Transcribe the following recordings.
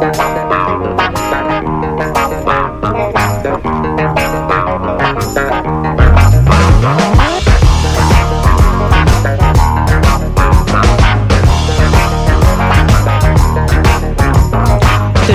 Good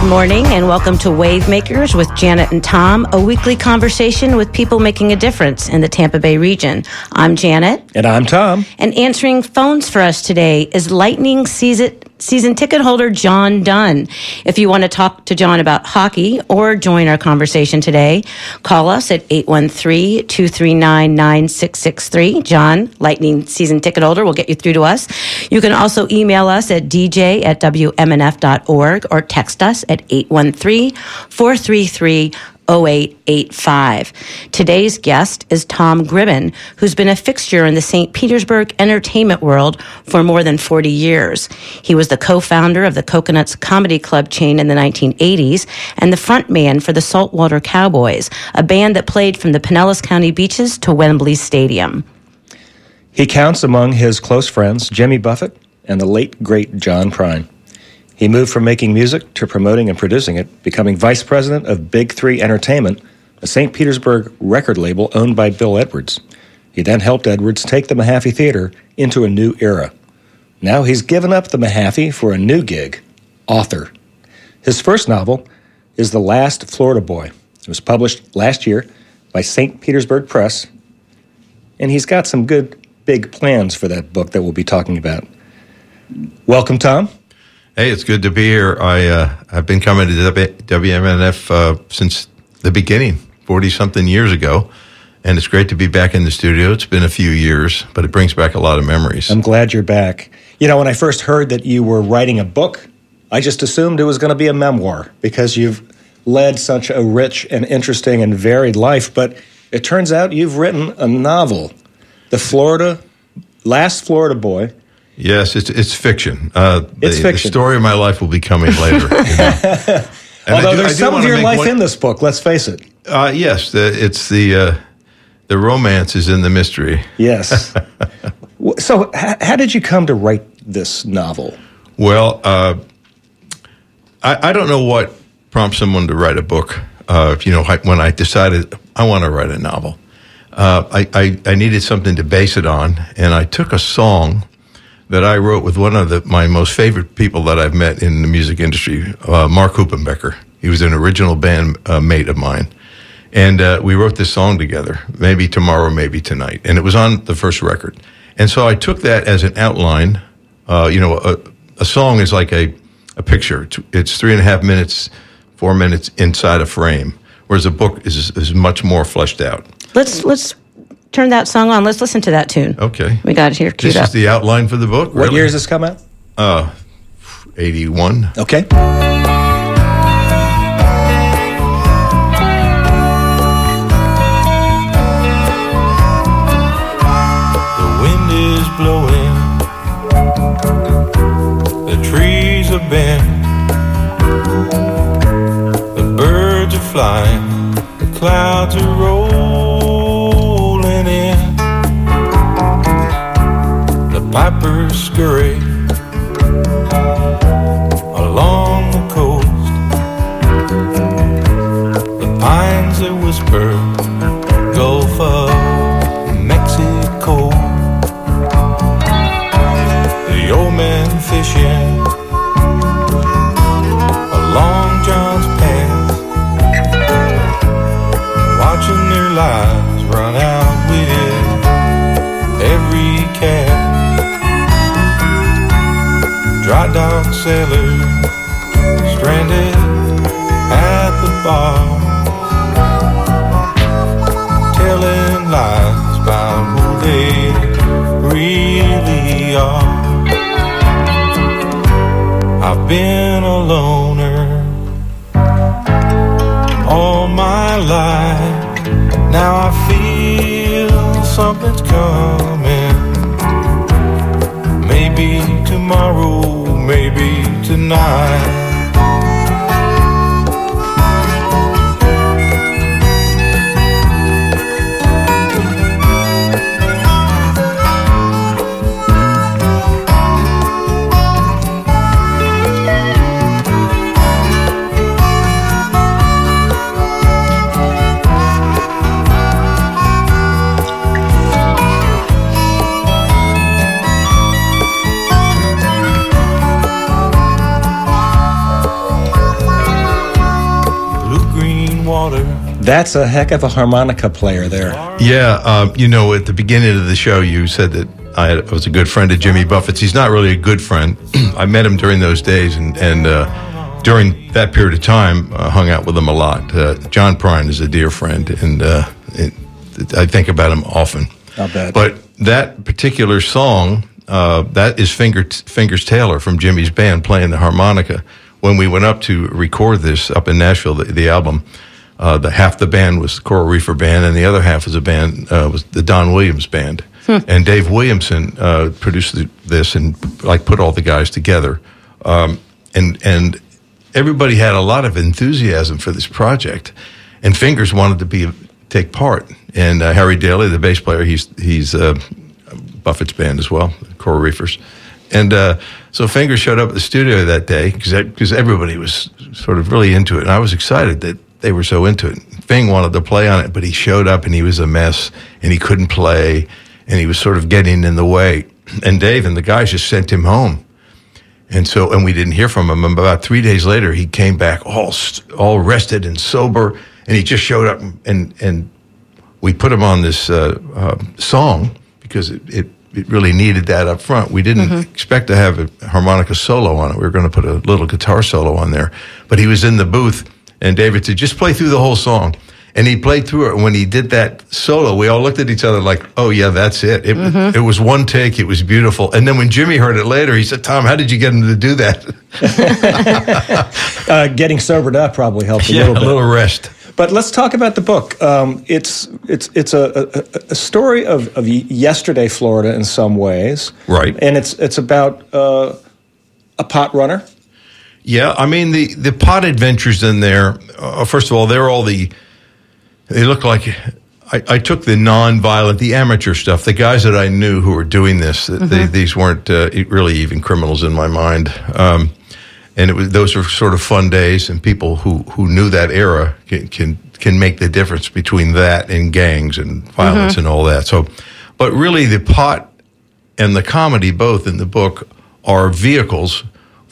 morning and welcome to Wave Makers with Janet and Tom, a weekly conversation with people making a difference in the Tampa Bay region. I'm Janet. And I'm Tom. And answering phones for us today is Lightning Season, season ticket holder John Dunn. If you want to talk to John about hockey or join our conversation today, call us at 813-239-9663. John, Lightning season ticket holder, will get you through to us. You can also email us at dj at wmnf.org or text us at 813 433 0885. Today's guest is Tom Gribben, who's been a fixture in the St. Petersburg entertainment world for more than 40 years. He was the co-founder of the Coconuts Comedy Club chain in the 1980s and the frontman for the Saltwater Cowboys, a band that played from the Pinellas County beaches to Wembley Stadium. He counts among his close friends Jimmy Buffett and the late great John Prine. He moved from making music to promoting and producing it, becoming vice president of Big Three Entertainment, a St. Petersburg record label owned by Bill Edwards. He then helped Edwards take the Mahaffey Theater into a new era. Now he's given up the Mahaffey for a new gig, author. His first novel is The Last Florida Boy. It was published last year by St. Petersburg Press, and he's got some good big plans for that book that we'll be talking about. Welcome, Tom. Hey, it's good to be here. I uh, I've been coming to WMNF uh, since the beginning, forty something years ago, and it's great to be back in the studio. It's been a few years, but it brings back a lot of memories. I'm glad you're back. You know, when I first heard that you were writing a book, I just assumed it was going to be a memoir because you've led such a rich and interesting and varied life. But it turns out you've written a novel, The Florida Last Florida Boy. Yes, it's it's fiction. Uh, it's the, fiction. The story of my life will be coming later. You know? Although do, there's some of your life one, in this book, let's face it. Uh, yes, the, it's the uh, the romance is in the mystery. Yes. so, h- how did you come to write this novel? Well, uh, I, I, don't know what prompts someone to write a book. Uh, you know, when I decided I want to write a novel, uh, I, I, I needed something to base it on, and I took a song that I wrote with one of the, my most favorite people that I've met in the music industry, uh, Mark Huppenbecker. He was an original band uh, mate of mine. And uh, we wrote this song together, maybe tomorrow, maybe tonight. And it was on the first record. And so I took that as an outline. Uh, you know, a, a, song is like a, a picture, it's three and a half minutes, four minutes inside a frame, whereas a book is, is much more fleshed out. Let's, let's turn that song on. Let's listen to that tune. Okay. We got it here queued this up. is the outline for the book. What really? year does this come out? Uh, 81. Okay. The wind is blowing. The trees are bent. The birds are flying. The clouds are rolling Pipers scurry been That's a heck of a harmonica player there. Yeah, um, you know, at the beginning of the show, you said that I, was a good friend of Jimmy Buffett's. He's not really a good friend. I met him during those days, and and uh, during that period of time, uh, hung out with him a lot. Uh, John Prine is a dear friend, and uh, it, I think about him often. Not bad. But that particular song, uh, that is Finger, Fingers Taylor from Jimmy's band playing the harmonica. When we went up to record this up in Nashville, the, the album, uh, the half the band was the Coral Reefer band, and the other half was a band uh, was the Don Williams band. And Dave Williamson uh, produced the, this and like put all the guys together. Um, and and everybody had a lot of enthusiasm for this project, and Fingers wanted to be take part. And uh, Harry Dailey, the bass player, he's he's uh, Buffett's band as well, Coral Reefers. And uh, so Fingers showed up at the studio that day because because everybody was sort of really into it, and I was excited that they were so into it. Fing wanted to play on it, but he showed up and he was a mess, and he couldn't play, and he was sort of getting in the way. And Dave and the guys just sent him home. And so, and we didn't hear from him. And about three days later, he came back all all rested and sober, and he just showed up. And and we put him on this uh, uh, song because it, it it really needed that up front. We didn't expect to have a harmonica solo on it. We were going to put a little guitar solo on there, but he was in the booth, and David said, "Just play through the whole song." And he played through it. And when he did that solo, we all looked at each other like, "Oh yeah, that's it." It, it was one take. It was beautiful. And then when Jimmy heard it later, he said, "Tom, how did you get him to do that?" Uh, getting sobered up probably helped a yeah, little a little rest. But let's talk about the book. Um, it's it's it's a, a, a story of, of yesterday Florida in some ways, Right. And it's it's about uh, a pot runner. Yeah, I mean the the pot adventures in there. Uh, first of all, they're all the. They look like. I, I took the non-violent, the amateur stuff. The guys that I knew who were doing this, they, these weren't uh, really even criminals in my mind. Um, and it was those were sort of fun days, and people who who knew that era can can, can make the difference between that and gangs and violence and all that. So, but really, the pot and the comedy both in the book are vehicles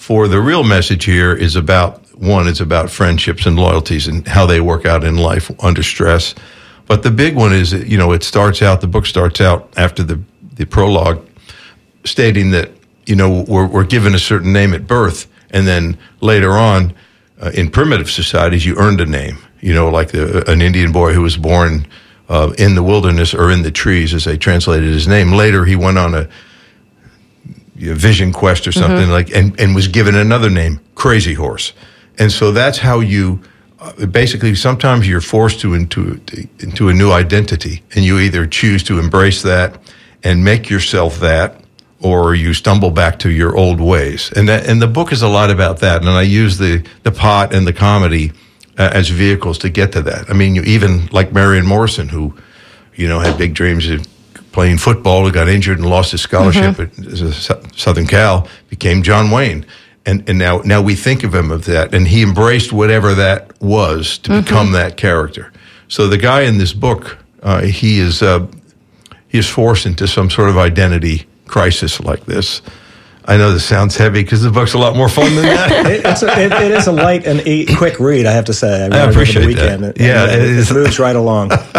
for the real message here is about one it's about friendships and loyalties and how they work out in life under stress. But the big one is you know it starts out the book starts out after the the prologue stating that you know we're, we're given a certain name at birth. And then later on uh, in primitive societies you earned a name you know like the, an indian boy who was born uh, in the wilderness or in the trees as they translated his name. Later he went on a a vision quest or something like and, and was given another name crazy horse. And so that's how you uh, basically sometimes you're forced to into into a new identity and you either choose to embrace that and make yourself that or you stumble back to your old ways. And that and the book is a lot about that and i use the the pot and the comedy uh, as vehicles to get to that. I mean you even like marion morrison who you know had big dreams of playing football who got injured and lost his scholarship at at Southern Cal became John Wayne. And, and now, now we think of him of that, and he embraced whatever that was to become that character. So the guy in this book, uh, he is uh, he is forced into some sort of identity crisis like this. I know this sounds heavy because the book's a lot more fun than that. It, it's a, it, it is a light and e- quick read, I have to say. I, read it appreciate the weekend. that. and, Yeah, it is. it moves right along.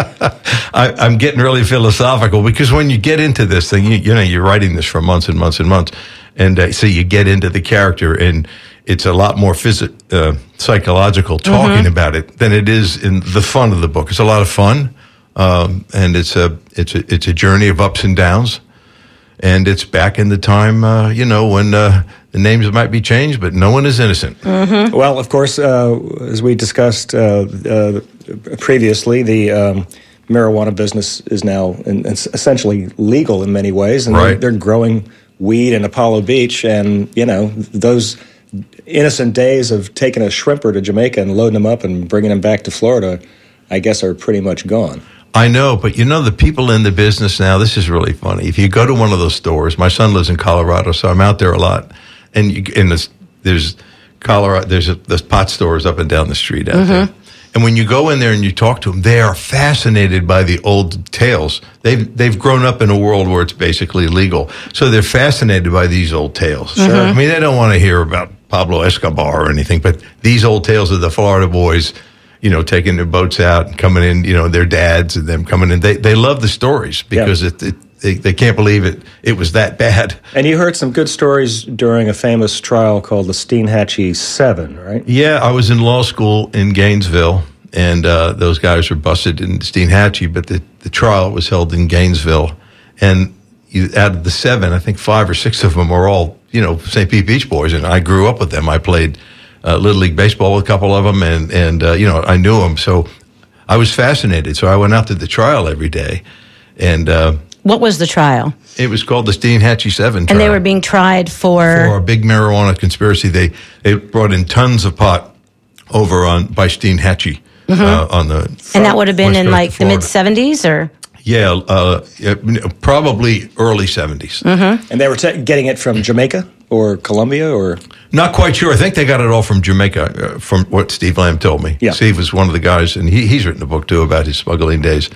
I, I'm getting really philosophical because when you get into this thing, you, you know, you're writing this for months and months and months, and uh, so you get into the character, and it's a lot more phys- uh, psychological talking about it than it is in the fun of the book. It's a lot of fun, um, and it's a it's a it's a journey of ups and downs, and it's back in the time, uh, you know, when uh, the names might be changed, but no one is innocent. Well, of course, uh, as we discussed uh, uh, previously, the um, marijuana business is now in, it's essentially legal in many ways, and they're, they're growing weed in Apollo Beach, and you know those innocent days of taking a shrimper to Jamaica and loading them up and bringing them back to Florida, I guess, are pretty much gone. I know, but you know the people in the business now. This is really funny. If you go to one of those stores, my son lives in Colorado, so I'm out there a lot, and you, and this, there's Colorado, there's a, pot stores up and down the street out there. Mm-hmm. And when you go in there and you talk to them, they are fascinated by the old tales. They've they've grown up in a world where it's basically legal, so they're fascinated by these old tales. Sure. I mean, they don't want to hear about Pablo Escobar or anything, but these old tales of the Florida boys you know, taking their boats out and coming in, you know, their dads and them coming in. They they love the stories because Yeah. it, it they, they can't believe it it was that bad. And you heard some good stories during a famous trial called the Steinhatchee Seven, right? Yeah, I was in law school in Gainesville, and uh, those guys were busted in Steinhatchee, but the, the trial was held in Gainesville. And you, out of the seven, I think five or six of them are all, you know, St. Pete Beach boys, and I grew up with them. I played uh, Little League Baseball with a couple of them, and, and uh, you know, I knew them. So I was fascinated. So I went out to the trial every day, and uh, What was the trial? it was called the Steinhatchee Seven trial And they were being tried for. for a big marijuana conspiracy. They they brought in tons of pot over on by Steinhatchee uh, on the Mm-hmm. and that would have been in like the mid 70s or? Yeah, uh, probably early 70s. Mm-hmm. And they were ta getting it from Jamaica or Colombia or Not quite sure. I think they got it all from Jamaica, uh, from what Steve Lamb told me. Yeah. Steve was one of the guys, and he, he's written a book too about his smuggling days.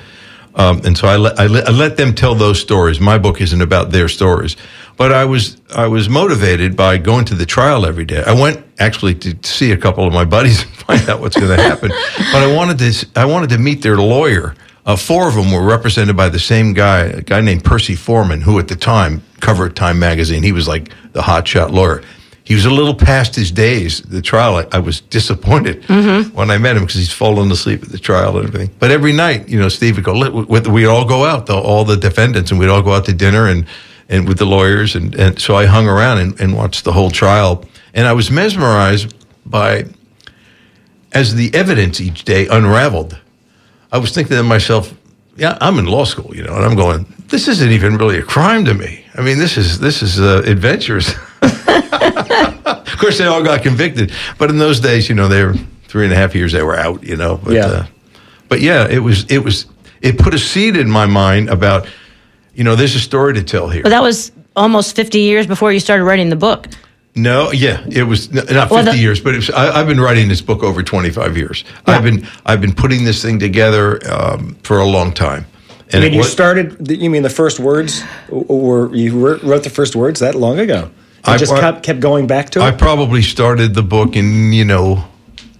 Um, and so I let, I, let, I let them tell those stories. My book isn't about their stories, but I was I was motivated by going to the trial every day. I went actually to see a couple of my buddies and find out what's going to happen. but I wanted to I wanted to meet their lawyer. Uh, four of them were represented by the same guy, a guy named Percy Foreman, who at the time covered Time magazine. He was like the hotshot lawyer. He was a little past his days. The trial, I, I was disappointed when I met him because he's fallen asleep at the trial and everything. But every night, you know, Steve would go. "Let- We'd we'd all go out, the, all the defendants, and we'd all go out to dinner and and with the lawyers, and, and so I hung around and, and watched the whole trial, and I was mesmerized by as the evidence each day unraveled. I was thinking to myself, yeah, I'm in law school, you know, and I'm going, this isn't even really a crime to me. I mean, this is this is uh, adventurous. of course, they all got convicted, but in those days, you know, they were three and a half years they were out, you know. But, Yeah. Uh, but yeah, it was it was it put a seed in my mind about, you know, there's a story to tell here. Well, that was almost 50 years before you started writing the book. No, yeah, it was n- not Well, fifty the- years, but it was, I, I've been writing this book over twenty five years. I've been I've been putting this thing together um, for a long time. I mean, you was- started. You mean the first words, or you wrote wrote the first words that long ago? You I- just I- kept, kept going back to it. I probably started the book in you know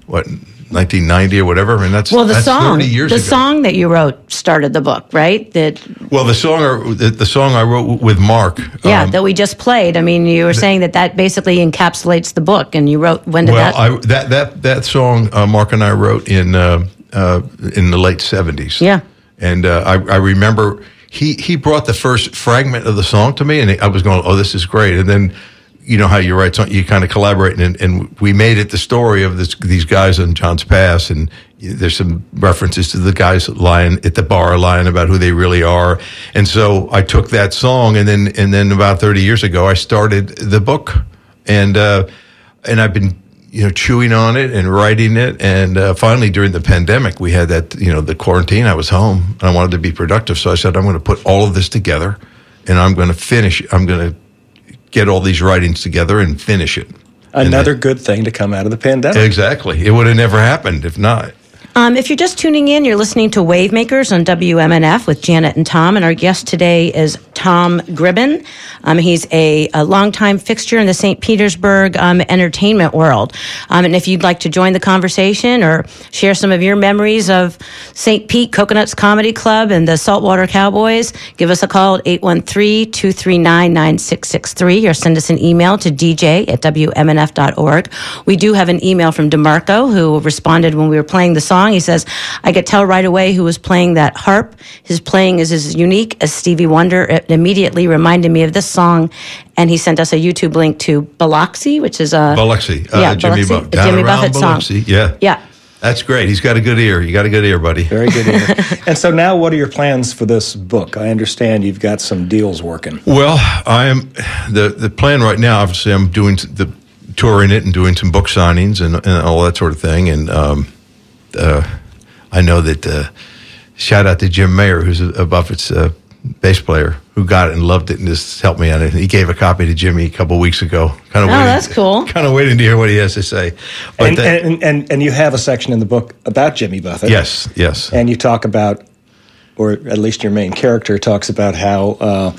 what 1990 or whatever, and that's Well, the that's song, 30 years the ago. song that you wrote started the book, right? That Well, the song or the, the song I wrote with Mark. yeah, um, that we just played. I mean, you were saying that that basically encapsulates the book, and you wrote when did well, that? I, that that that song uh, Mark and I wrote in uh, uh, in the late 70s. Yeah. and uh, I, I remember he he brought the first fragment of the song to me, and I was going, "Oh, this is great!" And then. You know how you write something, you kind of collaborate, and, and we made it the story of this, these guys on John's Pass, and there's some references to the guys lying at the bar, lying about who they really are, and so I took that song, and then and then about 30 years ago, I started the book, and uh, and I've been you know chewing on it and writing it. And uh, finally during the pandemic we had that you know the quarantine i was home and i wanted to be productive. So i said i'm going to put all of this together and i'm going to finish i'm going to get all these writings together and finish it. Another good thing to come out of the pandemic. exactly. It would have never happened if not Um, if you're just tuning in, you're listening to Wavemakers on WMNF with Janet and Tom, and our guest today is Tom Gribben. Um, he's a, a longtime fixture in the St. Petersburg um, entertainment world. Um, and if you'd like to join the conversation or share some of your memories of St. Pete Coconuts Comedy Club and the Saltwater Cowboys, give us a call at 813-239-9663 or send us an email to dj at wmnf.org. We do have an email from DeMarco who responded when we were playing the song. He says, I could tell right away who was playing that harp. His playing is as unique as Stevie Wonder. It immediately reminded me of this song. And he sent us a YouTube link to Biloxi, which is a Biloxi, uh, Yeah, Jimmy, Biloxi, Buff- down Jimmy around Buffett song. Yeah, Yeah. that's great. He's got a good ear. You got a good ear, buddy. Very good. ear. and so now, what are your plans for this book? I understand you've got some deals working. Well, I am the the plan right now. Obviously, I'm doing the touring it and doing some book signings and, and all that sort of thing. And um, I know that uh, shout out to Jim Mayer, who's a, a Buffett's uh, bass player, who got it and loved it and just helped me on it. He gave a copy to Jimmy a couple weeks ago. Kind of Oh, that's cool. Kind of waiting to hear what he has to say. But And, that- and, and, and you have a section in the book about Jimmy Buffett. yes, yes. And you talk about, or at least your main character talks about how uh,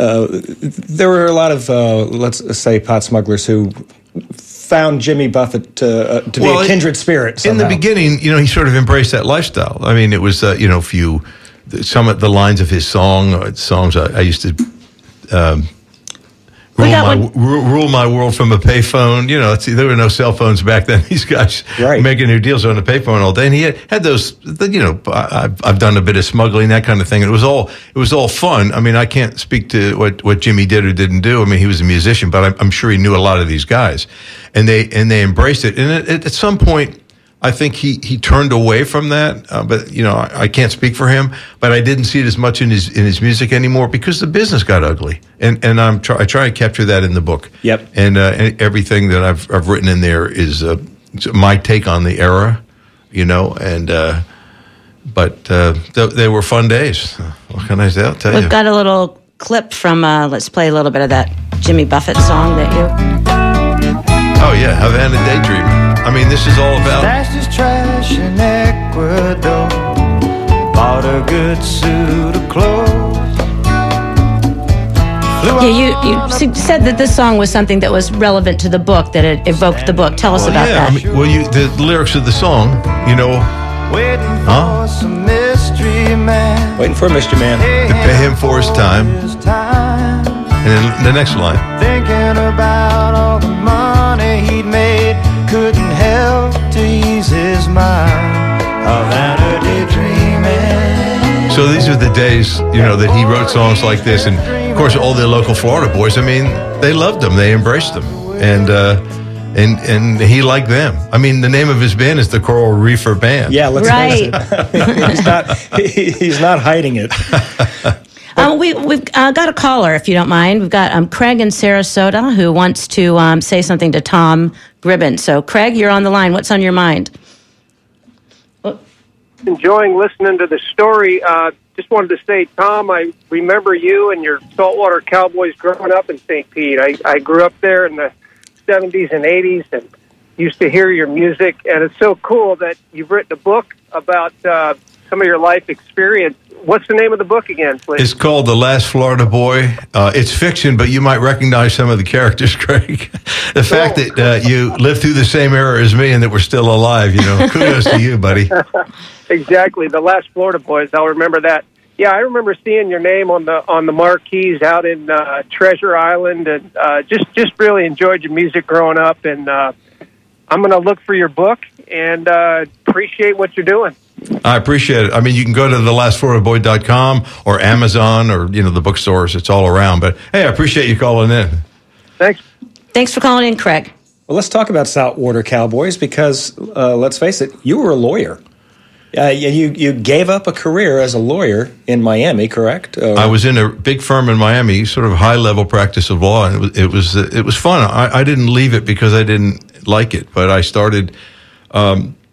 uh, there were a lot of, uh, let's say, pot smugglers who found Jimmy Buffett to, uh, to Well, be a kindred spirit. in the beginning, you know, he sort of embraced that lifestyle. I mean, it was, uh, you know, if you, some of the lines of his song, uh, songs I, I used to, um, rule my, one- rule my world from a payphone. You know, it's, there were no cell phones back then. These guys Right. making new deals on the payphone all day, and he had, had those. the- You know, I, I've, I've done a bit of smuggling, that kind of thing. And it was all it was all fun. I mean, I can't speak to what, what Jimmy did or didn't do. I mean, he was a musician, but I'm, I'm sure he knew a lot of these guys, and they and they embraced it. And at, at some point. I think he, he turned away from that, uh, but you know I, I can't speak for him. But I didn't see it as much in his in his music anymore because the business got ugly, and and I'm try, I try and capture that in the book. Yep. And, uh, and everything that I've I've written in there is uh, my take on the era, you know. And uh, but uh, th- they were fun days. What can I say? I'll tell you. We've got a little clip from. Uh, let's play a little bit of that Jimmy Buffett song that you. oh yeah, Havana Daydream. I mean, this is all about. Stashed his trash in Ecuador. Bought a good suit of clothes. Flew Yeah, you, you said that this song was something that was relevant to the book, that it evoked the book. Tell us Well, about yeah, I that. mean, well, you the lyrics of the song, you know, Waiting for some mystery man. Waiting for Mr. Man. to pay him for his time, His time. and then the next line. Thinking about ease. Havana daydreaming. So these are the days, you know, that he wrote songs like this, and of course, all the local Florida boys. I mean, they loved them, they embraced them. And, uh, and and he liked them. I mean, the name of his band is the Coral Reefer Band. Yeah, let's Right. face it. he's not. he- he's not hiding it. Um, we, we've uh, got a caller, if you don't mind. We've got um, Craig in Sarasota who wants to um, say something to Tom Gribben. So, Craig, you're on the line. What's on your mind? Enjoying listening to the story. Uh, just wanted to say, Tom, I remember you and your saltwater cowboys growing up in St. Pete. I, I grew up there in the 70s and 80s and used to hear your music. And it's so cool that you've written a book about uh, some of your life experience. What's the name of the book again, please? It's called The Last Florida Boy. Uh, it's fiction, but you might recognize some of the characters, Craig. the fact that uh, you lived through the same era as me and that we're still alive, you know, kudos to you, buddy. Exactly, the last Florida Boys. I'll remember that. Yeah, I remember seeing your name on the on the marquees out in uh, Treasure Island, and uh, just just really enjoyed your music growing up. And uh, I'm going to look for your book and uh, appreciate what you're doing. I appreciate it. I mean, you can go to the thelastfloridaboy.com or Amazon or, you know, the bookstores. It's all around. But hey, I appreciate you calling in. Thanks. Thanks for calling in, Craig. Well, let's talk about saltwater cowboys because uh, let's face it, you were a lawyer. Uh, you you gave up a career as a lawyer in Miami, correct? Uh, I was in a big firm in Miami, sort of high level practice of law, and it was it was, it was fun. I, I didn't leave it because I didn't like it, but I started.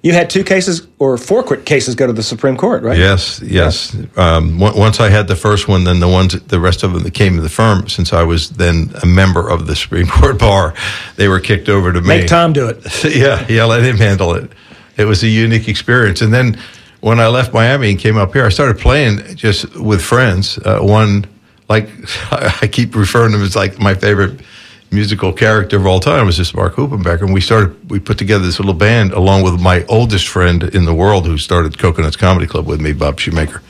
You had two cases or four quick cases go to the Supreme Court, right? Yes, yes. Um, on- once I had the first one, then the ones, the rest of them that came to the firm, since I was then a member of the Supreme Court bar, they were kicked over to me. Make Tom do it. yeah, yeah, let him handle it. It was a unique experience. And then when I left Miami and came up here, I started playing just with friends. Uh, one, like I keep referring to him as like my favorite musical character of all time was just Mark Hoopenbecker. And we started, we put together this little band along with my oldest friend in the world who started Coconuts Comedy Club with me, Bob Shoemaker.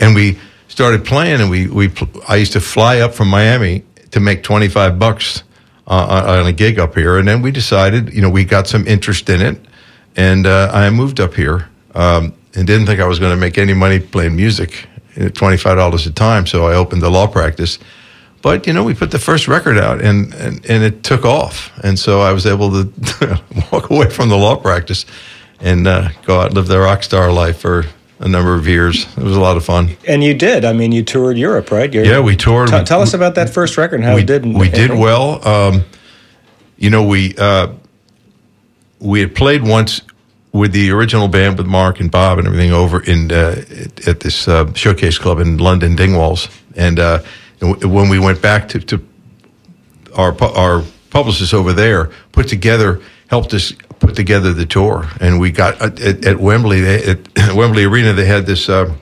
And we started playing and we, we, I used to fly up from Miami to make 25 bucks uh, on a gig up here. And then we decided, you know, we got some interest in it. And uh, I moved up here um, and didn't think I was going to make any money playing music at $25 a time. So I opened the law practice. But, you know, we put the first record out and, and, and it took off. And so I was able to walk away from the law practice and uh, go out and live the rock star life for a number of years. It was a lot of fun. And you did. I mean, you toured Europe, right? You're- Yeah, we toured. T- We- tell us about that first record and how we it did. We did well. Um, you know, we uh, we had played once with the original band with Mark and Bob and everything over in uh, at, at this uh, showcase club in London, Dingwalls. And, uh, and when we went back to, to our our publicist over there, put together helped us put together the tour, and we got at, at, at Wembley they, at Wembley Arena. They had this uh,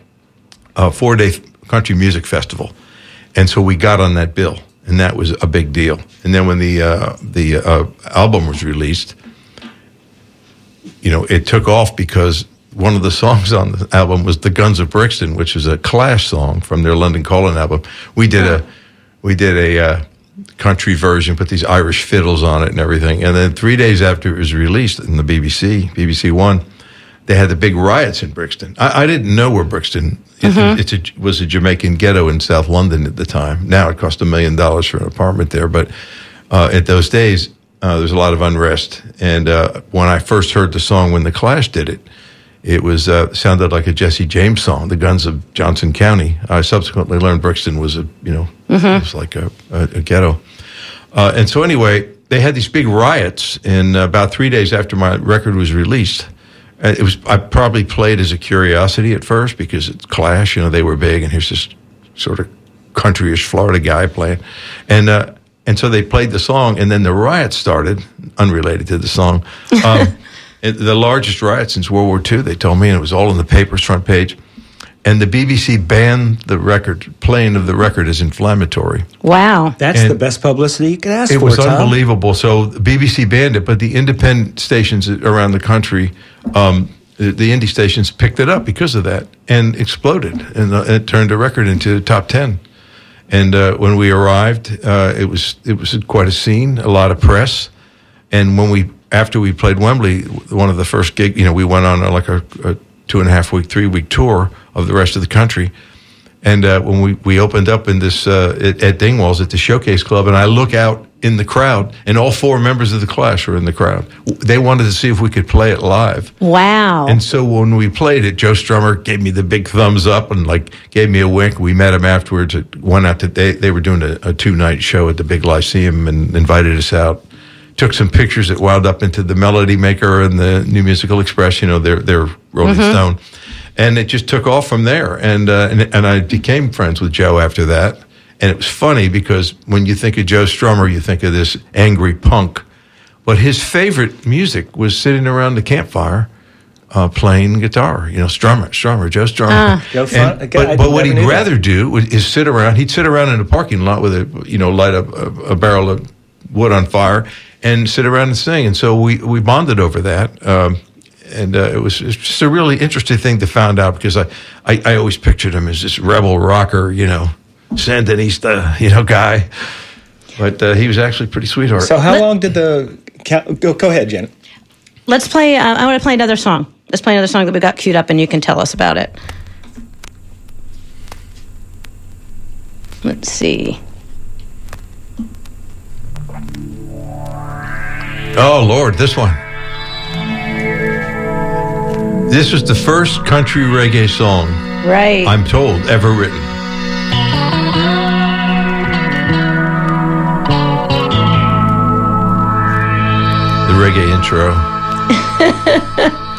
uh, four day country music festival, and so we got on that bill. and that was a big deal. And then when the uh, the uh, album was released, you know, it took off because one of the songs on the album was "The Guns of Brixton," which is a Clash song from their London Calling album. We did a we did a uh, country version, put these Irish fiddles on it and everything. And then three days after it was released in the BBC, BBC One, they had the big riots in Brixton. I, I didn't know where Brixton it, it's a, was a Jamaican ghetto in South London at the time. Now it cost a million dollars for an apartment there, but uh, at those days uh, there's a lot of unrest. And uh, when I first heard the song when the Clash did it, it was uh, sounded like a Jesse James song, "The Guns of Johnson County." I subsequently learned Brixton was a you know it was like a, a, a ghetto. Uh, and so anyway, they had these big riots, in about three days after my record was released, uh, it was I probably played as a curiosity at first because it's Clash, you know, they were big, and here's this sort of countryish Florida guy playing, and uh, and so they played the song, and then the riots started, unrelated to the song. Um, it- the largest riot since World War II, they told me, and it was all in the papers, front page. And the BBC banned the record, playing of the record as inflammatory. Wow. That's And the best publicity you could ask It for. It was Tom. unbelievable. So the BBC banned it, but the independent stations around the country, um, the, the indie stations picked it up because of that and exploded, and uh, it turned a record into the top ten. And uh, when we arrived, uh, it was it was quite a scene, a lot of press. And when we after we played Wembley, one of the first gig, you know, we went on uh, like a, a two and a half week, three week tour of the rest of the country. And uh, when we, we opened up in this uh, at, at Dingwalls at the Showcase Club, and I look out in the crowd, and all four members of the Clash were in the crowd. They wanted to see if we could play it live. Wow. And so when we played it, Joe Strummer gave me the big thumbs up and like gave me a wink. We met him afterwards. It went out to they they were doing a, a two night show at the big Lyceum and invited us out. Took some pictures that wound up into the Melody Maker and the New Musical Express. You know, their their Rolling Stone, and it just took off from there. And uh, and and I became friends with Joe after that. And it was funny because when you think of Joe Strummer, you think of this angry punk. But his favorite music was sitting around the campfire uh, playing guitar. You know, Strummer, Strummer, Joe Strummer. Joe And- a but but what he'd knew rather do would- is sit around. He'd sit around in a parking lot with a you know light up a, a barrel of wood on fire and sit around and sing. And so we we bonded over that. Um, and uh, it was it's just a really interesting thing to find out because I, I, I always pictured him as this rebel rocker, you know, Sandinista, you know, guy. But uh, he was actually pretty sweetheart. So how Let- long did the ca- go? Go ahead, Janet. Let's play. Uh, I want to play another song. Let's play another song that we got queued up, and you can tell us about it. Let's see. Oh Lord, this one. This was the first country reggae song Right. I'm told ever written. The reggae intro.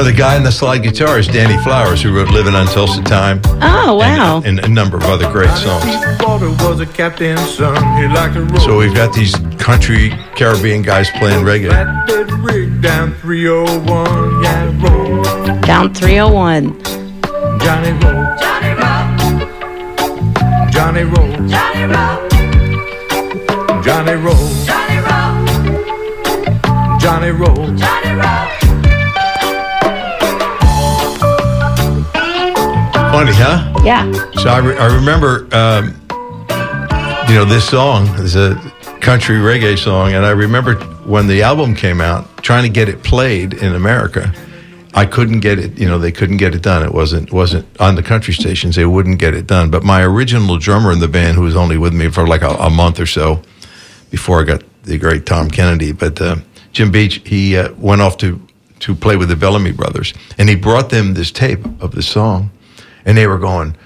know, the guy in the slide guitar is Danny Flowers, who wrote Living on Tulsa Time. oh wow. And, and a number of other great songs. Walter was a captain's son. He liked to roll. So we've got these country Caribbean guys playing reggae. that dead rig down 301. Yeah, roll. Down 301. Johnny roll. Johnny roll. Johnny roll. Johnny roll. Johnny roll. Johnny roll. Johnny roll. Funny, huh? Yeah. So I, re- I remember, um, you know, this song is a country reggae song, and I remember when the album came out, trying to get it played in America. I couldn't get it. You know, they couldn't get it done. It wasn't wasn't on the country stations. They wouldn't get it done. But my original drummer in the band, who was only with me for like a, a month or so, before I got the great Tom Kennedy, but uh, Jim Beach, he uh, went off to to play with the Bellamy Brothers, and he brought them this tape of the song, and they were going,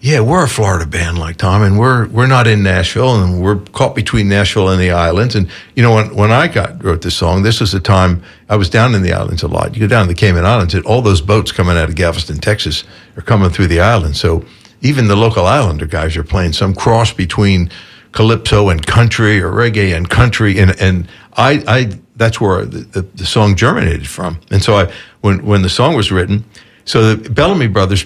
"Yeah, we're a Florida band like Tom, and we're we're not in Nashville, and we're caught between Nashville and the islands." And you know, when when I got wrote this song, this was the time I was down in the islands a lot. You go down to the Cayman Islands, and all those boats coming out of Galveston, Texas, are coming through the island. So even the local islander guys are playing some cross between calypso and country or reggae and country and and I I that's where the, the, the song germinated from. And so I, when when the song was written, so the Bellamy Brothers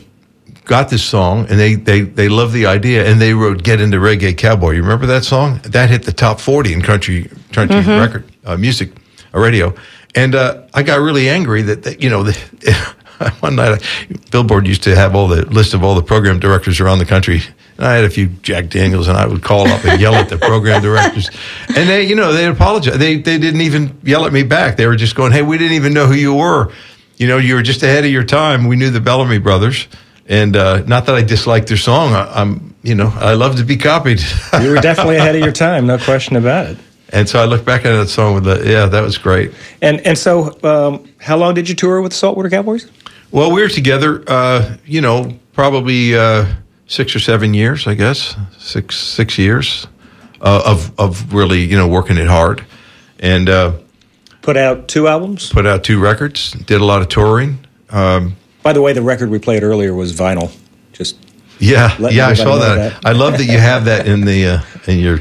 got this song and they they they loved the idea and they wrote "Get Into Reggae Cowboy." You remember that song? That hit the top forty in country country record uh, music, uh, radio. And uh, I got really angry that, that you know the, one night Billboard used to have all the list of all the program directors around the country. And I had a few Jack Daniels, and I would call up and yell at the program directors, and they, you know, they apologized. They they didn't even yell at me back. They were just going, "Hey, we didn't even know who you were. You know, you were just ahead of your time. We knew the Bellamy Brothers." And uh, not that I disliked their song. I, I'm, you know, I love to be copied. You were definitely ahead of your time, no question about it. and so I look back at that song with the, yeah, that was great. And and so, um, how long did you tour with the Saltwater Cowboys? Well, we were together, uh, you know, probably uh, six or seven years, I guess, six six years uh, of of really, you know, working it hard, and uh, Put out two albums. put out two records, did a lot of touring. Um, By the way, the record we played earlier was vinyl. Just yeah, yeah, I saw that. that. I love that you have that in the uh, in your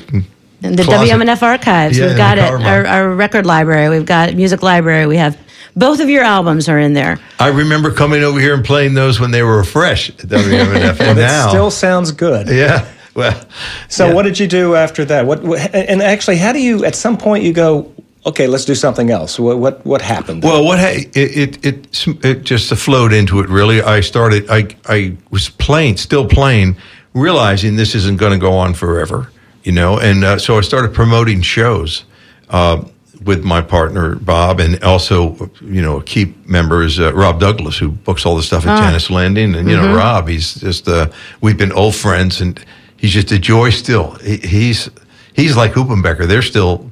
And the closet. WMNF archives. Yeah, We've got it. Our, our record library. We've got music library. We have both of your albums are in there. I remember coming over here and playing those when they were fresh at WMNF. and it now, still sounds good. yeah. Well, So yeah. what did you do after that? What, what and actually, how do you? At some point, you go, okay, let's do something else. What what, what happened? Well, what ha- it, it it it just flowed into it. Really, I started. I I was playing, still playing, realizing this isn't going to go on forever. You know, and uh, so I started promoting shows uh, with my partner Bob, and also you know a key member is uh, Rob Douglas, who books all the stuff at Jannus Landing. And you know, Rob, he's just uh, we've been old friends, and he's just a joy still. He, he's he's like Hoopenbecker. They're still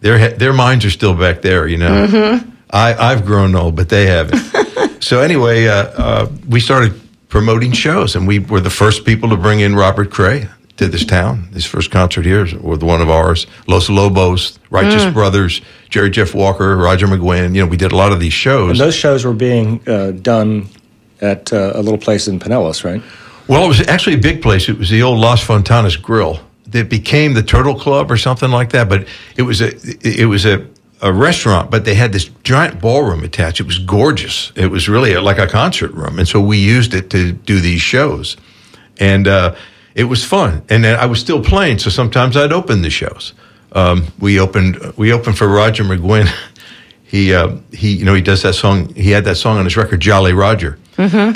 their their minds are still back there, you know. I I've grown old, but they haven't. so anyway, uh, uh, we started promoting shows, and we were the first people to bring in Robert Cray to this town. His first concert here was one of ours. Los Lobos, Righteous Brothers, Jerry Jeff Walker, Roger McGuinn. You know, we did a lot of these shows. And those shows were being uh, done at uh, a little place in Pinellas, right? Well, it was actually a big place. It was the old Las Fontanas Grill that became the Turtle Club or something like that. But it was a it was a, a restaurant, but they had this giant ballroom attached. It was gorgeous. It was really like a concert room, and so we used it to do these shows, and uh, it was fun. And I was still playing, so sometimes I'd open the shows. Um, we opened we opened for Roger McGuinn. he uh, he you know he does that song. He had that song on his record, Jolly Roger,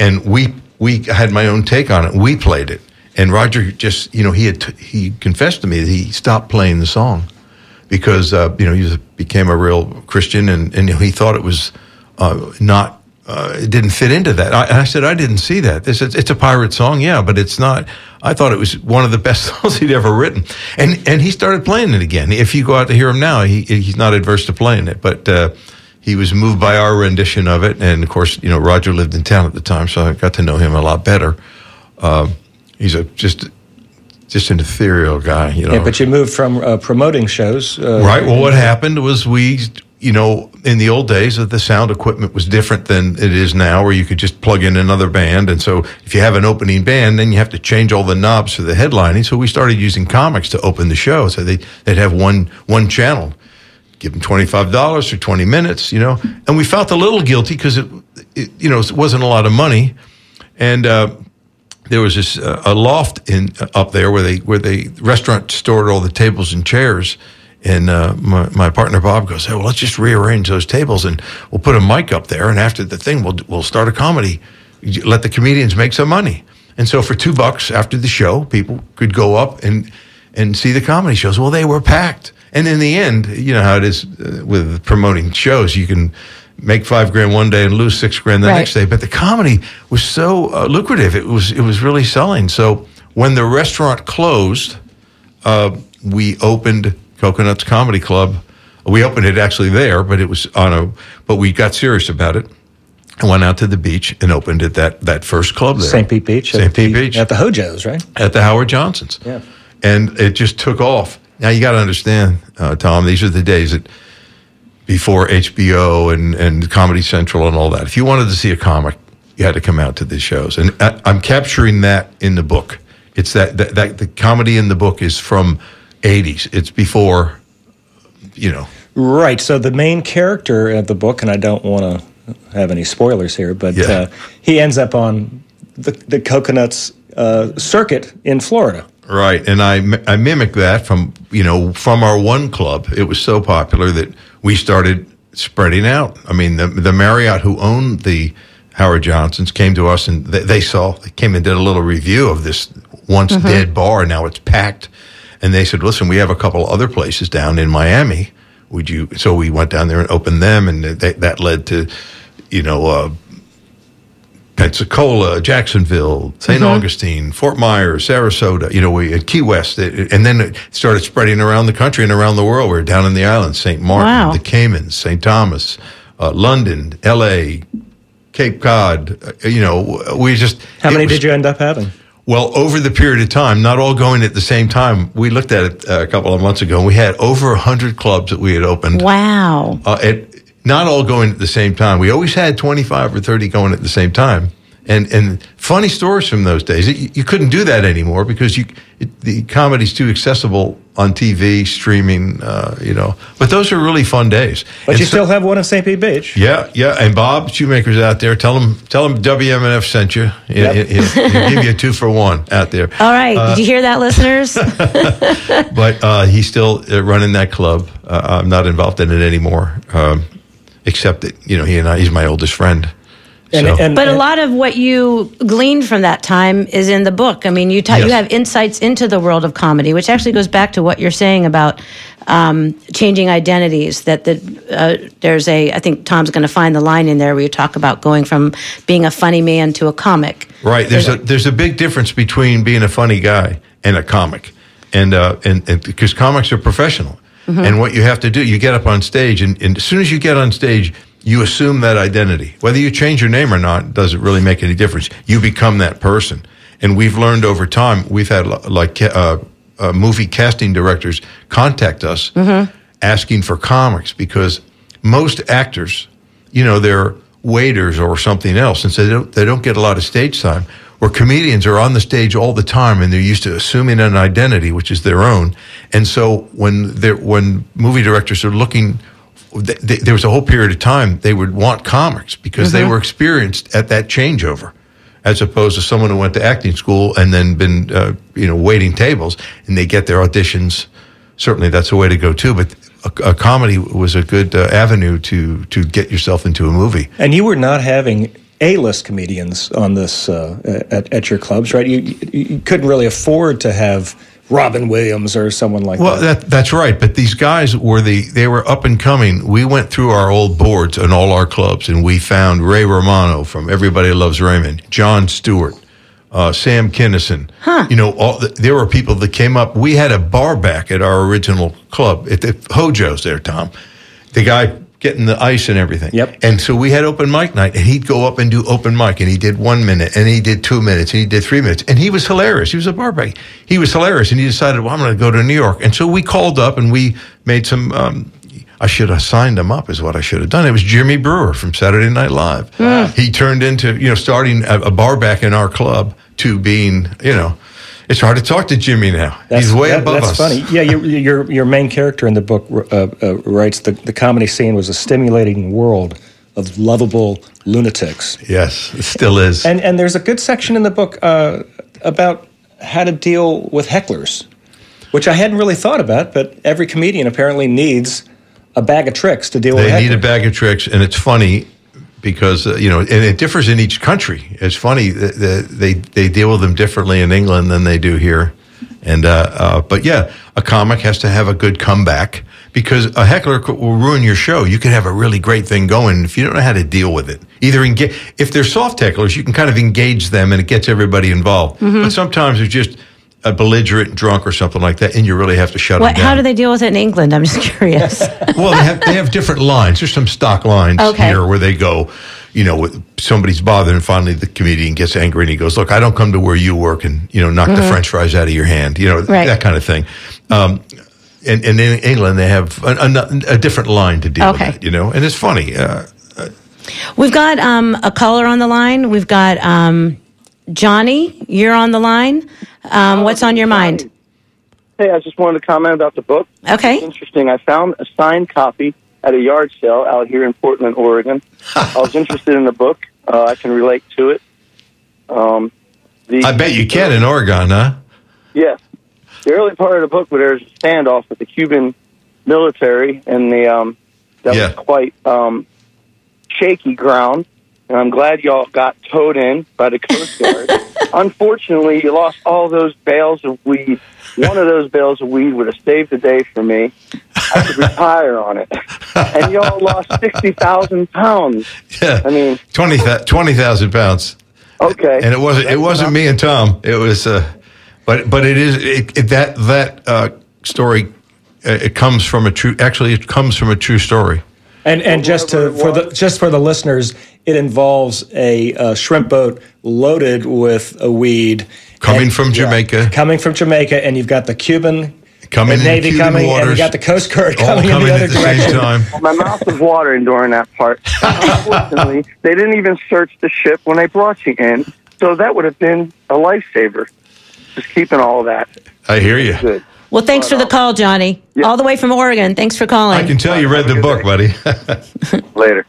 and we we had my own take on it. We played it, and Roger just you know he had he confessed to me that he stopped playing the song because uh, you know he became a real Christian and and he thought it was uh, not. Uh, it didn't fit into that. I, I said, I didn't see that. This is, it's a pirate song, yeah, but it's not. I thought it was one of the best songs he'd ever written, and and he started playing it again. If you go out to hear him now, he he's not adverse to playing it, but uh, he was moved by our rendition of it. And of course, you know, Roger lived in town at the time, so I got to know him a lot better. Uh, he's a just just an ethereal guy, you know. Yeah, but you moved from uh, promoting shows, uh, Right. Well, what happened was we, you know, in the old days, the sound equipment was different than it is now, where you could just plug in another band. And so, if you have an opening band, then you have to change all the knobs for the headlining. So we started using comics to open the show. So they they'd have one one channel, give them twenty five dollars for twenty minutes, you know. And we felt a little guilty because it, it, you know, it wasn't a lot of money, and. Uh, there was this uh, a loft in up there where they where the restaurant stored all the tables and chairs. And uh, my, my partner Bob goes, "Hey, well, let's just rearrange those tables and we'll put a mic up there. And after the thing, we'll we'll start a comedy. Let the comedians make some money." And so for two bucks after the show, people could go up and and see the comedy shows. Well, they were packed. And in the end, you know how it is uh, with promoting shows. You can make five grand one day and lose six grand the Right. next day. But the comedy was so uh, lucrative; it was it was really selling. So when the restaurant closed, uh, we opened Coconuts Comedy Club. We opened it actually there, but it was on a. But we got serious about it and went out to the beach and opened it that that first club there, St. Pete Beach. St. Pete the- Beach At the Hojos, right? at the Howard Johnsons. Yeah. And it just took off. Now you got to understand, uh, Tom, these are the days that before HBO and, and Comedy Central and all that. If you wanted to see a comic, you had to come out to these shows. And I, I'm capturing that in the book. It's that, that, that the comedy in the book is from 80s. It's before, you know, Right. So the main character of the book, and I don't want to have any spoilers here, but Yeah. uh, he ends up on the, the coconuts uh, circuit in Florida. Right, and I I mimic that from you know from our one club. It was so popular that we started spreading out. I mean, the the Marriott who owned the Howard Johnsons came to us and they, they saw they came and did a little review of this once dead bar. Now it's packed, and they said, "Listen, we have a couple other places down in Miami. Would you?" So we went down there and opened them, and they, that led to you know. Uh, Pensacola, Jacksonville, saint Augustine, Fort Myers, Sarasota, you know, we at Key West, it- and then it started spreading around the country and around the world. We are down in the islands, St. Martin, Wow. the Caymans, St. Thomas, uh, London, L.A., Cape Cod. uh, You know, we just How many was- did you end up having? well, over the period of time, not all going at the same time. We looked at it uh, a couple of months ago, and we had over hundred clubs that we had opened Wow. uh, at, not all going at the same time. We always had 25 or 30 going at the same time. And, and funny stories from those days. You, you couldn't do that anymore because you, it, the comedy's too accessible on TV, streaming, uh, you know. But those are really fun days. But And you so- still have one in St. Pete Beach. yeah, yeah. And Bob Shoemaker's out there. Tell him, tell him WMNF sent you. He'll, Yep. he'll- he'll give you a two for one out there. All right. Did you hear that, listeners? but uh, he's still uh, running that club. Uh, I'm not involved in it anymore, um, except that you know he and I, he's my oldest friend. And, So- and, But a lot of what you gleaned from that time is in the book. I mean, you ta- you have insights into the world of comedy, which actually goes back to what you're saying about um, changing identities. That the uh, there's a I think Tom's going to find the line in there where you talk about going from being a funny man to a comic. Right. There's a there's a big difference between being a funny guy and a comic, and uh, and, and because comics are professional, and what you have to do, you get up on stage, and, and as soon as you get on stage, you assume that identity. Whether you change your name or not doesn't really make any difference. You become that person, and we've learned over time. We've had like uh, uh, movie casting directors contact us asking for comics because most actors you know, they're waiters or something else, and so they don't, they don't get a lot of stage time. Where comedians are on the stage all the time, and they're used to assuming an identity, which is their own. And so when when movie directors are looking, th- th- there was a whole period of time they would want comics because they were experienced at that changeover, as opposed to someone who went to acting school and then been uh, you know waiting tables, and they get their auditions. Certainly, that's a way to go too. But a, a comedy was a good uh, avenue to to get yourself into a movie. and you were not having A-list comedians on this uh, at, at your clubs, right? You, you, you couldn't really afford to have Robin Williams or someone like Well, that. that, that's right. But these guys were the they were up and coming. We went through our old boards in all our clubs, and we found Ray Romano from Everybody Loves Raymond, Jon Stewart, uh, Sam Kinison. You know, all the, there were people that came up. We had a bar back at our original club at the Hojo's there, Tom. The guy getting the ice and everything. Yep. And so we had open mic night, and he'd go up and do open mic, and he did one minute, and he did two minutes, and he did three minutes, and he was hilarious. He was a barback. He was hilarious, and he decided, well, I'm going to go to New York, and so we called up and we made some. Um, I should have signed him up, is what I should have done. It was Jimmy Breuer from Saturday Night Live. He turned into, you know, starting a, a bar back in our club to being, you know, it's hard to talk to Jimmy now. He's way that- above that's us. funny. Yeah, your, your your main character in the book uh, uh, writes the the comedy scene was a stimulating world of lovable lunatics, Yes, it still is. and and there's a good section in the book uh, about how to deal with hecklers, which I hadn't really thought about, but every comedian apparently needs a bag of tricks to deal with. They need a bag of tricks, and it's funny because uh, you know, and it differs in each country. It's funny that they they deal with them differently in England than they do here. And uh, uh, but yeah, a comic has to have a good comeback because a heckler will ruin your show. You can have a really great thing going if you don't know how to deal with it. Either engage if they're soft hecklers, you can kind of engage them and it gets everybody involved. But sometimes they're just a belligerent drunk or something like that, and you really have to shut What, them down. how do they deal with it in England? I'm just curious. well, they have they have different lines. There's some stock lines Okay. here where they go, you know, somebody's bothered, and finally the comedian gets angry and he goes, "Look, I don't come to where you work and you know knock the French fries out of your hand," you know, Mm-hmm. Right. that kind of thing. Um, and, and in England, they have a, a, a different line to deal Okay. with that, you know, and it's funny. Uh, We've got um, a caller on the line. We've got um, Johnny. You're on the line. Um, what's on your mind? Hey, I just wanted to comment about the book. Okay. Interesting. I found a signed copy at a yard sale out here in Portland, Oregon. I was interested in the book. Uh, I can relate to it. Um, the, I bet you can in Oregon, huh? Yes. The early part of the book where there's a standoff with the Cuban military and the um, that Yeah. was quite um, shaky ground. And I'm glad y'all got towed in by the Coast Guard. Unfortunately, you lost all those bales of weed. One of those bales of weed would have saved the day for me. I could retire on it. And y'all lost 60,000 pounds. Yeah. I mean, 20 20,000 pounds. okay. And it wasn't it wasn't me and Tom. It was uh but but it is it, it, that that uh story uh, it comes from a true actually it comes from a true story. And and just to for the just for the listeners, it involves a, uh shrimp boat loaded with a weed Coming And- from yeah, Jamaica. coming from Jamaica, and you've got the Cuban Coming the in Navy Cuban coming, and waters. you got the Coast Guard All coming in coming the other the direction. same time. My mouth was watering during that part. Unfortunately, they didn't even search the ship when they brought you in, so that would have been a lifesaver. Just keeping all of that I hear you. good. Well, thanks for the call, Johnny. Yeah. All the way from Oregon. Thanks for calling. I can tell you read the book, buddy. Later.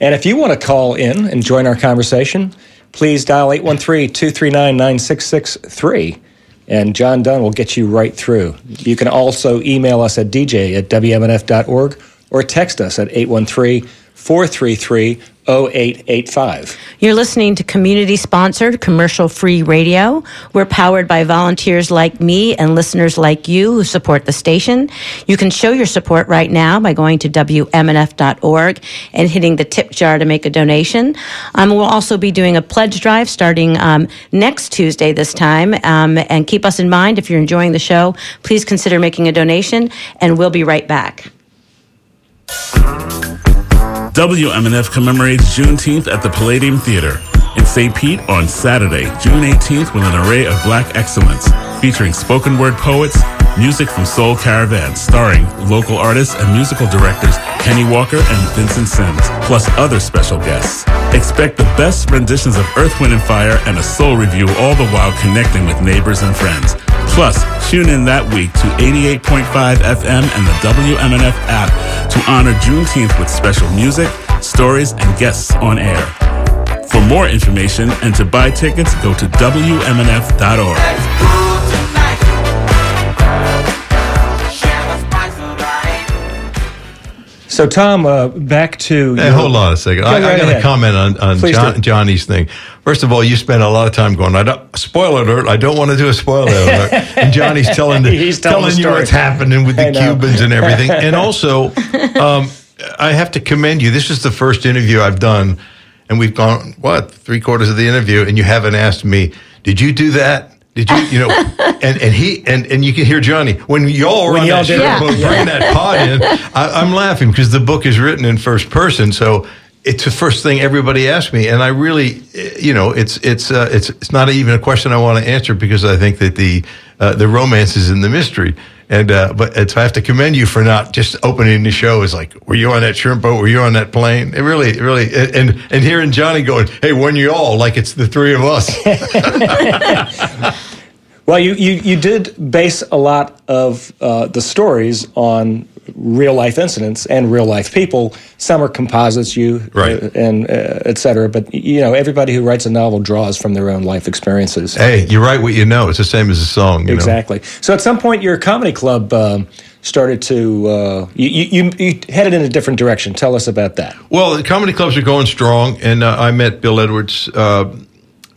And if you want to call in and join our conversation, please dial 813 239 9663. And John Dunn will get you right through. You can also email us at dj at wmnf.org or text us at 813 433 0885. You're listening to community sponsored commercial free radio. We're powered by volunteers like me and listeners like you who support the station. You can show your support right now by going to WMNF.org and hitting the tip jar to make a donation. Um, we'll also be doing a pledge drive starting um, next Tuesday this time. Um, and keep us in mind if you're enjoying the show, please consider making a donation, and we'll be right back. WMNF commemorates Juneteenth at the Palladium Theater in St. Pete on Saturday, June 18th, with an array of black excellence featuring spoken word poets, music from Soul Caravan, starring local artists and musical directors Kenny Walker and Vincent Sims, plus other special guests. Expect the best renditions of Earth, Wind, and Fire and a soul review, all the while connecting with neighbors and friends. Plus, tune in that week to 88.5 FM and the WMNF app to honor Juneteenth with special music, stories, and guests on air. For more information and to buy tickets, go to WMNF.org. So, Tom, uh, back to. Hey, hold on a second. I, Go I right got to comment on, on John. Johnny's thing. First of all, you spent a lot of time going, I don't, spoiler alert, I don't want to do a spoiler alert. and Johnny's telling, the, He's telling telling you what's happening with the. Cubans and everything. And also, um, I have to commend you. This is the first interview I've done, and we've gone, what, three quarters of the interview, and you haven't asked me, did you do that? Did you, you know, and, and he, and, and you can hear Johnny, when y'all were When on y'all that did ship, it. boat bringing that pod in, I, I'm laughing because the book is written in first person. So it's the first thing everybody asks me. And I really, eh, you know, it's, it's, uh, it's, it's not even a question I want to answer because I think that the, uh, the romance is in the mystery. And, uh, but it's, I have to commend you for not just opening the show as like, were you on that shrimp boat? Were you on that plane? It really, it really, and, and hearing Johnny going, Hey, when you all like it's the three of us. Well, you, you, you did base a lot of uh, the stories on real life incidents and real life people. Some are composites, you Right. uh, and uh, et cetera. But you know, everybody who writes a novel draws from their own life experiences. hey, you write what you know. It's the same as a song. You know? Exactly. So at some point, your comedy club um, started to uh, you, you, you you headed in a different direction. Tell us about that. Well, the comedy clubs are going strong, and uh, I met Bill Edwards uh,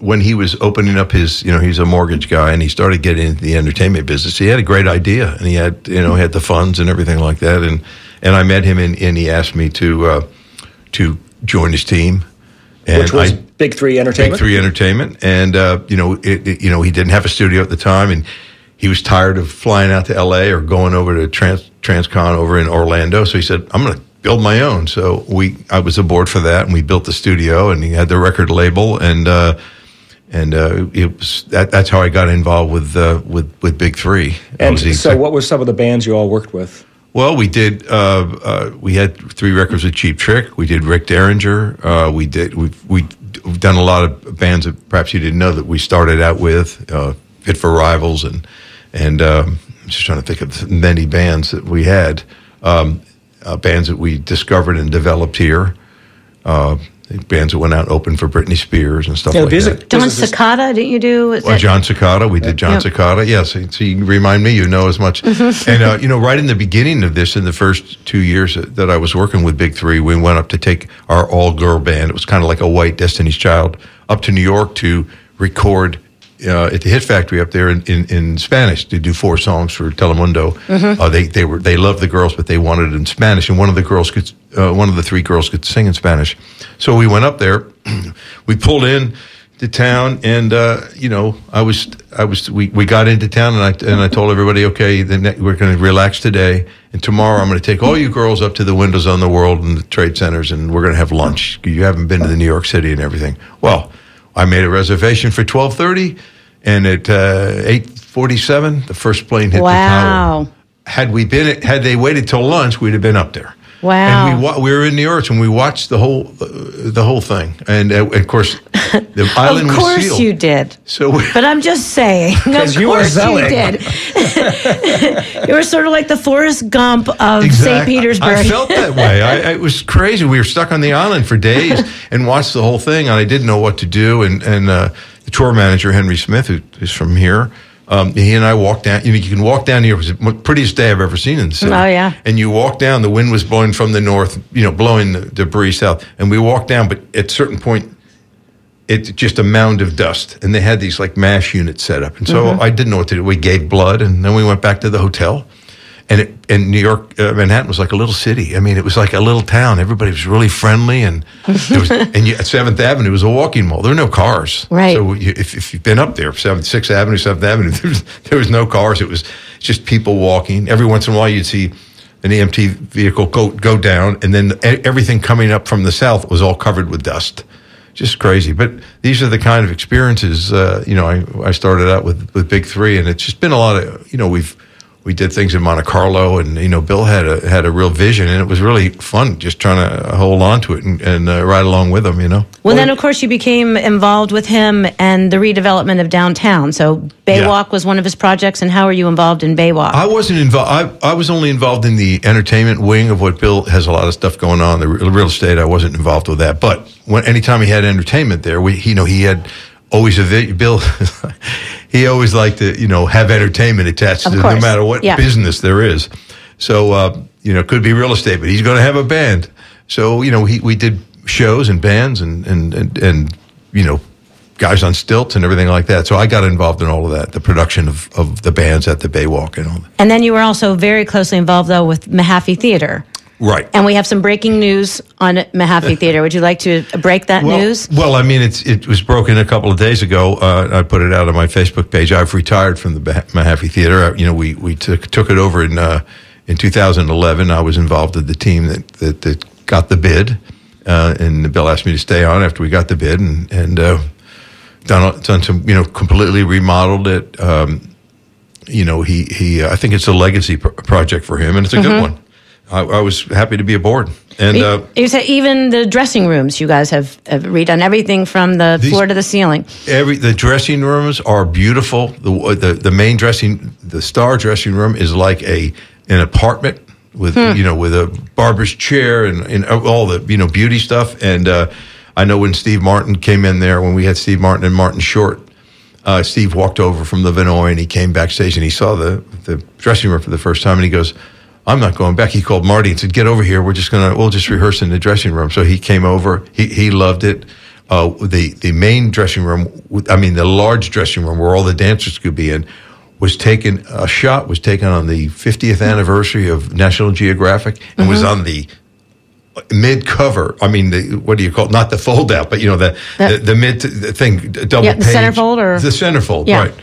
when he was opening up his. You know, he's a mortgage guy, and he started getting into the entertainment business. He had a great idea, and he had you know he had the funds and everything like that, and and I met him, and, and he asked me to uh, to join his team, and Which was I, Big Three Entertainment. Big Three Entertainment, and uh, you know, it, it- you know, he didn't have a studio at the time, and he was tired of flying out to L.A. or going over to Trans Transcon over in Orlando. So he said, "I'm going to build my own." So we, I was aboard for that, and we built the studio, and he had the record label, and uh, and uh, it was that, that's how I got involved with uh, with with Big Three. And so, exec- what were some of the bands you all worked with? well, we did. Uh, uh, we had three records with Cheap Trick. We did Rick Derringer. Uh, we did. We've, we, we've done a lot of bands that perhaps you didn't know that we started out with. Uh, Fit for Rivals and and um, I'm just trying to think of many bands that we had, um, uh, bands that we discovered and developed here. Bands that went out and opened for Britney Spears and stuff Yeah, like music- that. Don This Secada, didn't you do? is Well, Jon Secada, we did John Yeah. Secada. Yes, so you remind me, you know as much. and uh, you know, right in the beginning of this, in the first two years that that I was working with Big Three, we went up to take our all-girl band. It was kind of like a white Destiny's Child up to New York to record. Uh, at the Hit Factory up there in, in, in Spanish to do four songs for Telemundo. Uh, they they were they loved the girls, but they wanted it in Spanish, and one of the girls could uh, one of the three girls could sing in Spanish. So we went up there. we pulled in to town, and uh, you know, I was, I was, we, we got into town, and I and I told everybody, okay, ne- we're going to relax today, and tomorrow I'm going to take all you girls up to the windows on the world and the trade centers, and we're going to have lunch. You haven't been to the New York City and everything. Well, I made a reservation for twelve thirty, and at uh, eight forty seven, the first plane hit Wow. the tower. Had we been, had they waited till lunch, we'd have been up there. Wow. And we wa- we were in New York and we watched the whole uh, the whole thing, and uh, of course the island of was course sealed. you did. So we, But I'm just saying, of 'Cause you were course you did. you were sort of like the Forrest Gump of St. Petersburg. I felt that way. I, it was crazy. We were stuck on the island for days and watched the whole thing, and I didn't know what to do. And and uh, tour manager Henry Smith, who is from here, um, he and I walked down. You know, you can walk down here. It was the prettiest day I've ever seen in the city. Oh, yeah. And you walk down. The wind was blowing from the north. You know, blowing the debris south. And we walked down, but at a certain point. It's just a mound of dust, and they had these like mash units set up, and so Mm-hmm. I didn't know what to do. We gave blood, and then we went back to the hotel, and it, and New York, uh, Manhattan was like a little city. I mean, it was like a little town. Everybody was really friendly, and was, and you, at Seventh Avenue was a walking mall. There were no cars, Right. So you, if, if you've been up there, Seventh, Sixth Avenue, Seventh Avenue, there was, there was no cars. It was just people walking. Every once in a while, you'd see an EMT vehicle go go down, and then everything coming up from the south was all covered with dust. Just crazy, but these are the kind of experiences. Uh, you know, I, I started out with with Big Three, and it's just been a lot of. You know, we've we did things in Monte Carlo, and you know, Bill had a had a real vision, and it was really fun just trying to hold on to it and, and uh, ride along with him. You know. well, then, of course, you became involved with him and the redevelopment of downtown. So Baywalk was one of his projects. And how are you involved in Baywalk? I wasn't involved. I, I was only involved in the entertainment wing of what Bill has a lot of stuff going on. The real estate, I wasn't involved with that. But when anytime he had entertainment there, we, you know, he had always a Bill. he always liked to, you know, have entertainment attached Of to it, course. no matter what Yeah. business there is. So, uh, you know, it could be real estate, but he's going to have a band. So, you know, he, we did shows and bands and, and, and, and, you know, guys on stilts and everything like that. So I got involved in all of that, the production of, of the bands at the Baywalk and all that. and then you were also very closely involved, though, with Mahaffey Theater. Right. And we have some breaking news on Mahaffey Theater. Would you like to break that well, news? Well, I mean, it's it was broken a couple of days ago. Uh, I put it out on my Facebook page. I've retired from the Mahaffey Theater. Uh, You know, we we took took it over in uh, in 2011. I was involved with the team that that, that got the bid, uh, and Bill asked me to stay on after we got the bid, and and uh, done done some you know completely remodeled it. Um, you know, he he. Uh, I think it's a legacy pr- project for him, and it's a good one. I, I was happy to be aboard, and. Uh, you said even the dressing rooms, you guys have, have redone everything from the These- floor to the ceiling. Every the dressing rooms are beautiful. The the the main dressing, the star dressing room is like a an apartment with you know with a barber's chair and, and all the you know beauty stuff. And uh, I know when Steve Martin came in there, when we had Steve Martin and Martin Short, uh, Steve walked over from the Vinoy and he came backstage and he saw the the dressing room for the first time and he goes. I'm not going back. He called Marty and said, "Get over here. We're just gonna, we'll just rehearse in the dressing room." So he came over. He he loved it. Uh, the the main dressing room, I mean the large dressing room where all the dancers could be in, was taken. A shot was taken on the 50th anniversary of National Geographic and was on the mid cover. I mean, the, what do you call it? Not the fold out, but you know the the, the mid the thing the double Yeah, the page. centerfold or- the centerfold, Yeah. right?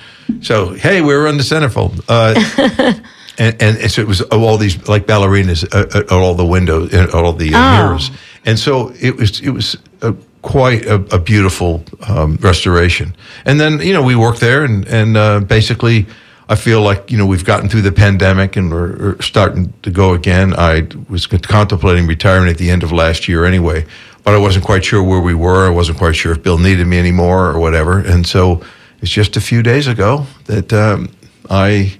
So hey, we were on the centerfold. Uh, and, and so it was all these like ballerinas uh, at all the windows, uh, all the uh, Oh. mirrors, and so it was it was a, quite a, a beautiful um, restoration. And then you know we worked there, and and uh, basically. I feel like you know we've gotten through the pandemic and we're, we're starting to go again. I was contemplating retirement at the end of last year anyway, but I wasn't quite sure where we were. I wasn't quite sure if Bill needed me anymore or whatever. And so it's just a few days ago that um, I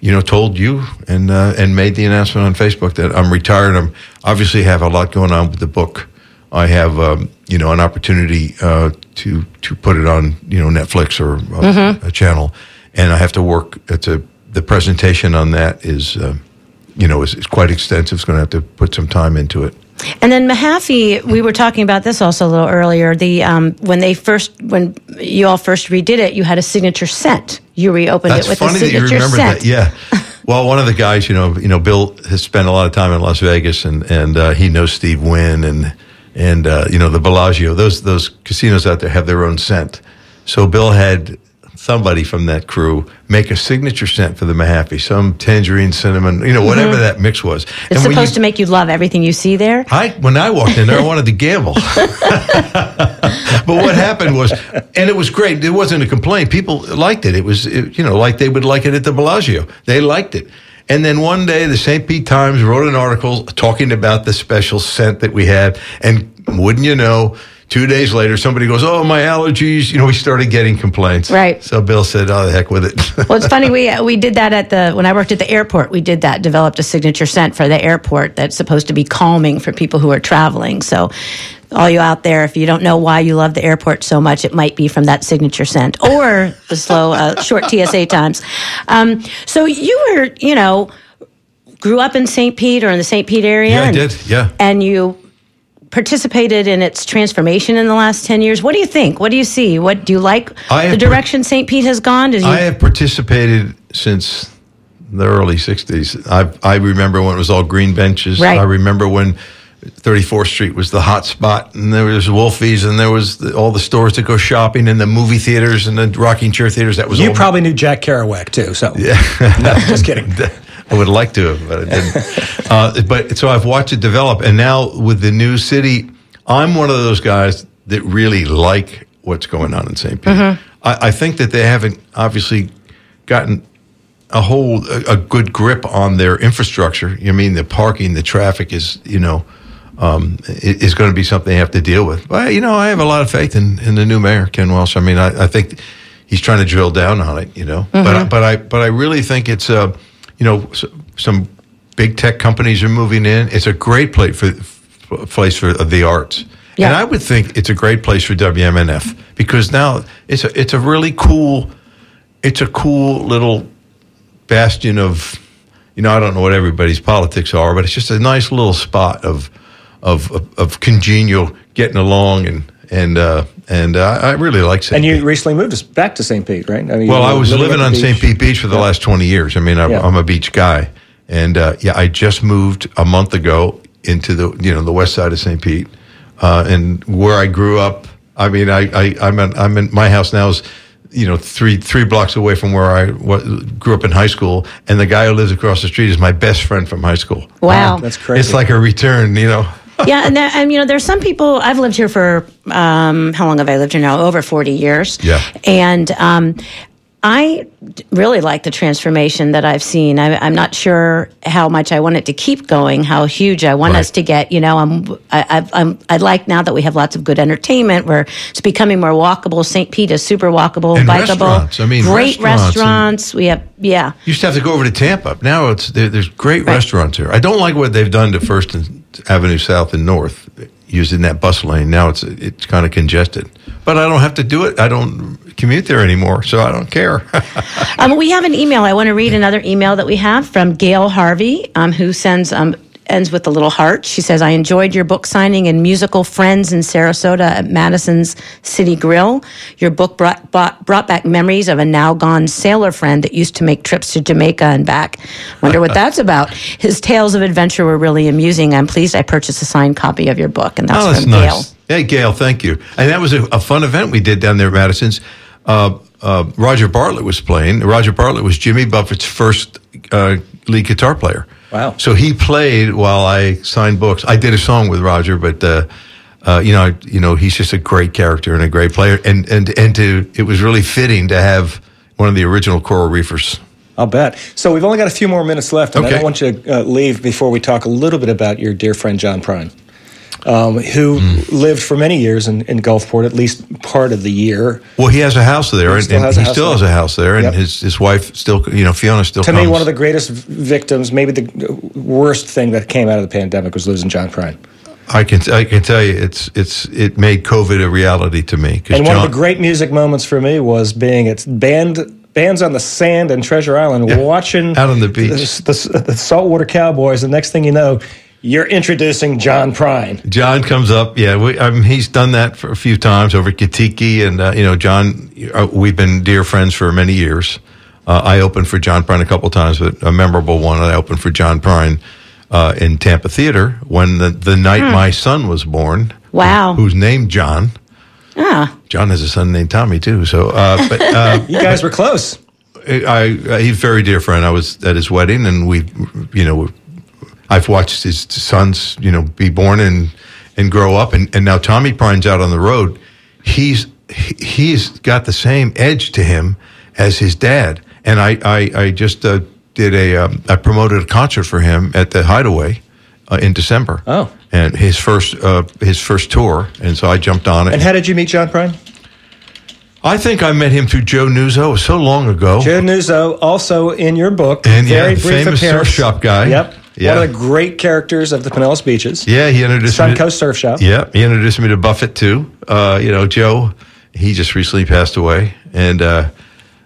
you know, told you and uh, and made the announcement on Facebook that I'm retired. I'm obviously have a lot going on with the book. I have um, you know an opportunity uh, to to put it on you know Netflix or uh, a channel, and I have to work. It's a the presentation on that is uh, you know is, is quite extensive. It's going to have to put some time into it. And then Mahaffey, we were talking about this also a little earlier. The um, when they first, when you all first redid it, you had a signature scent. You reopened That's it with funny a that you remember scent. that. Yeah. Well, one of the guys, you know, you know, Bill has spent a lot of time in Las Vegas, and and uh, he knows Steve Wynn and and uh, you know the Bellagio. Those those casinos out there have their own scent. So Bill had somebody from that crew make a signature scent for the Mahaffey, some tangerine, cinnamon, you know, whatever that mix was. Mm-hmm. It's when supposed you- to make you love everything you see there. I when I walked in there, I wanted to gamble. but what happened was, and it was great. It wasn't a complaint. People liked it. It was, it, you know, like they would like it at the Bellagio. They liked it. And then one day, the St. Pete Times wrote an article talking about the special scent that we had. And wouldn't you know, two days later, somebody goes, "Oh, my allergies." You know, we started getting complaints. Right. So Bill said, "Oh, the heck with it." Well, it's funny. We we did that at the when I worked at the airport. We did that. Developed a signature scent for the airport that's supposed to be calming for people who are traveling. So, all you out there, if you don't know why you love the airport so much, it might be from that signature scent or the slow, uh, short TSA times. Um, so you were, you know, grew up in St. Pete or in the St. Pete area. Yeah, I did, yeah. and you participated in its transformation in the last 10 years what do you think what do you see what do you like I the direction st pete has gone Did you, I have participated since the early '60s. I I remember when it was all green benches. Right. I remember when 34th Street was the hot spot, and there was Wolfie's, and there was the, all the stores to go shopping, and the movie theaters, and the rocking chair theaters. That was You all probably knew Jack Kerouac too. So no, just kidding. I would like to have, but I didn't. uh, but so I've watched it develop, and now with the new city, I'm one of those guys that really like what's going on in St. Pete. I, I think that they haven't obviously gotten a whole a, a good grip on their infrastructure. I mean, the parking, the traffic is you know. Um, is going to be something they have to deal with. But you know, I have a lot of faith in, in the new mayor, Ken Welch. I mean, I, I think he's trying to drill down on it. You know, but I, but I but I really think it's uh, you know some big tech companies are moving in. It's a great place for place for the arts. Yeah. And I would think it's a great place for WMNF because now it's a it's a really cool it's a cool little bastion of you know I don't know what everybody's politics are, but it's just a nice little spot of of of, of congenial getting along and and uh, and uh, I really like St. And you Pete. recently moved us back to St. Pete, right? I mean, Well, I was living at on St. Pete Beach for the Yeah. last 20 years. I mean, I'm, Yeah. I'm a beach guy. And uh, yeah, I just moved a month ago into the, you know, the west side of St. Pete. Uh, and where I grew up, I mean, I, I, I'm, in, I'm in, my house now is, you know, three, three blocks away from where I wa grew up in high school. And the guy who lives across the street is my best friend from high school. wow That's crazy. It's like a return, you know. Yeah and, there, and you know there's some people i've lived here for um, how long have i lived here now over 40 years Yeah. and um, I really like the transformation that I've seen. I, I'm not sure how much I want it to keep going, how huge I want Right. us to get. You know, I'm, I, I'm, I like now that we have lots of good entertainment. Where it's becoming more walkable. St. Pete is super walkable, And bikeable. restaurants. I mean, great restaurants restaurants. We have, yeah. You used to have to go over to Tampa. Now it's there, there's great Right. restaurants here. I don't like what they've done to First and Avenue South and North, using that bus lane. Now it's it's kind of congested, but I don't have to do it. I don't commute there anymore, so I don't care. Um, we have an email. I want to read another email that we have from Gail Harvey, um, who sends um, ends with a little heart. She says, "I enjoyed your book signing and musical friends in Sarasota at Madison's City Grill. Your book brought, brought brought back memories of a now gone sailor friend that used to make trips to Jamaica and back. Wonder what that's about. His tales of adventure were really amusing. I'm pleased I purchased a signed copy of your book, and that's, oh, that's from nice. Gail." Hey, Gail, thank you. And that was a, a fun event we did down there at Madison's. Uh, uh, Roger Bartlett was playing. Roger Bartlett was Jimmy Buffett's first uh, lead guitar player. Wow. So he played while I signed books. I did a song with Roger, but uh, uh, you know, I- you know, he's just a great character and a great player. And and and to it was really fitting to have one of the original Coral Reefers. I'll bet. So we've only got a few more minutes left, and I don't want you to uh, leave before we talk a little bit about your dear friend John Prine. Um, who Hmm. lived for many years in, in Gulfport, at least part of the year. Well, he has a house there, and, still and has a he still there. has a house there, and Yep. his his wife still, you know, Fiona still. To comes. me, one of the greatest victims, maybe the worst thing that came out of the pandemic was losing John Prine. I can I can tell you, it's it's it made COVID a reality to me. And one of the great music moments for me was being at band bands on the sand and Treasure Island, Yeah. watching Out on the beach. the, the, the saltwater cowboys. The next thing you know, you're introducing John Prine. John comes up. Yeah, we, I mean, he's done that for a few times over at Kitiki, and uh, you know, John, uh, we've been dear friends for many years. Uh, I opened for John Prine a couple times, but a memorable one. I opened for John Prine uh, in Tampa Theater when the the night my son was born. Wow. who's named John. Ah, John has a son named Tommy too. So, uh, but uh, You guys were close. I, I he's a very dear friend. I was at his wedding, and we, you know, I've watched his sons, you know, be born and and grow up, and, and now Tommy Prine's out on the road. He's he- he's got the same edge to him as his dad, and I I, I just uh, did a um, I promoted a concert for him at the Hideaway uh, in December. Oh. and his first uh, his first tour, and so I jumped on it. And how did you meet John Prine? I think I met him through Joe Nuzzo. So long ago. Joe Nuzzo, also in your book, And, yeah, very the brief famous surf appearance. shop guy. Yep, Yeah. one of the great characters of the Pinellas Beaches. Yeah, he introduced me. Suncoast Surf Shop. Yeah, he introduced me to Buffett too. Uh, you know, Joe, he just recently passed away, and uh,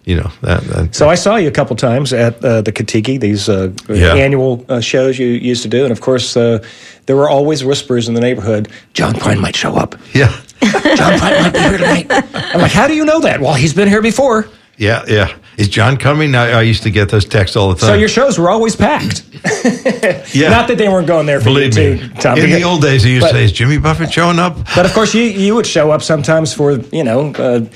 you know that. that So I saw you a couple times at uh, the Katiki, these uh, Yeah. annual uh, shows you used to do, and of course uh, there were always whispers in the neighborhood. John Prine might show up. yeah, John Prine might be here tonight. I'm like, how do you know that? Well, he's been here before. yeah, yeah. Is John coming? I, I used to get those texts all the time. So your shows were always packed. yeah. Not that they weren't going there for Believe you me, Tom. in the old days, he used but- to say, "Is Jimmy Buffett showing up?" But of course, you you would show up sometimes for you know. Uh,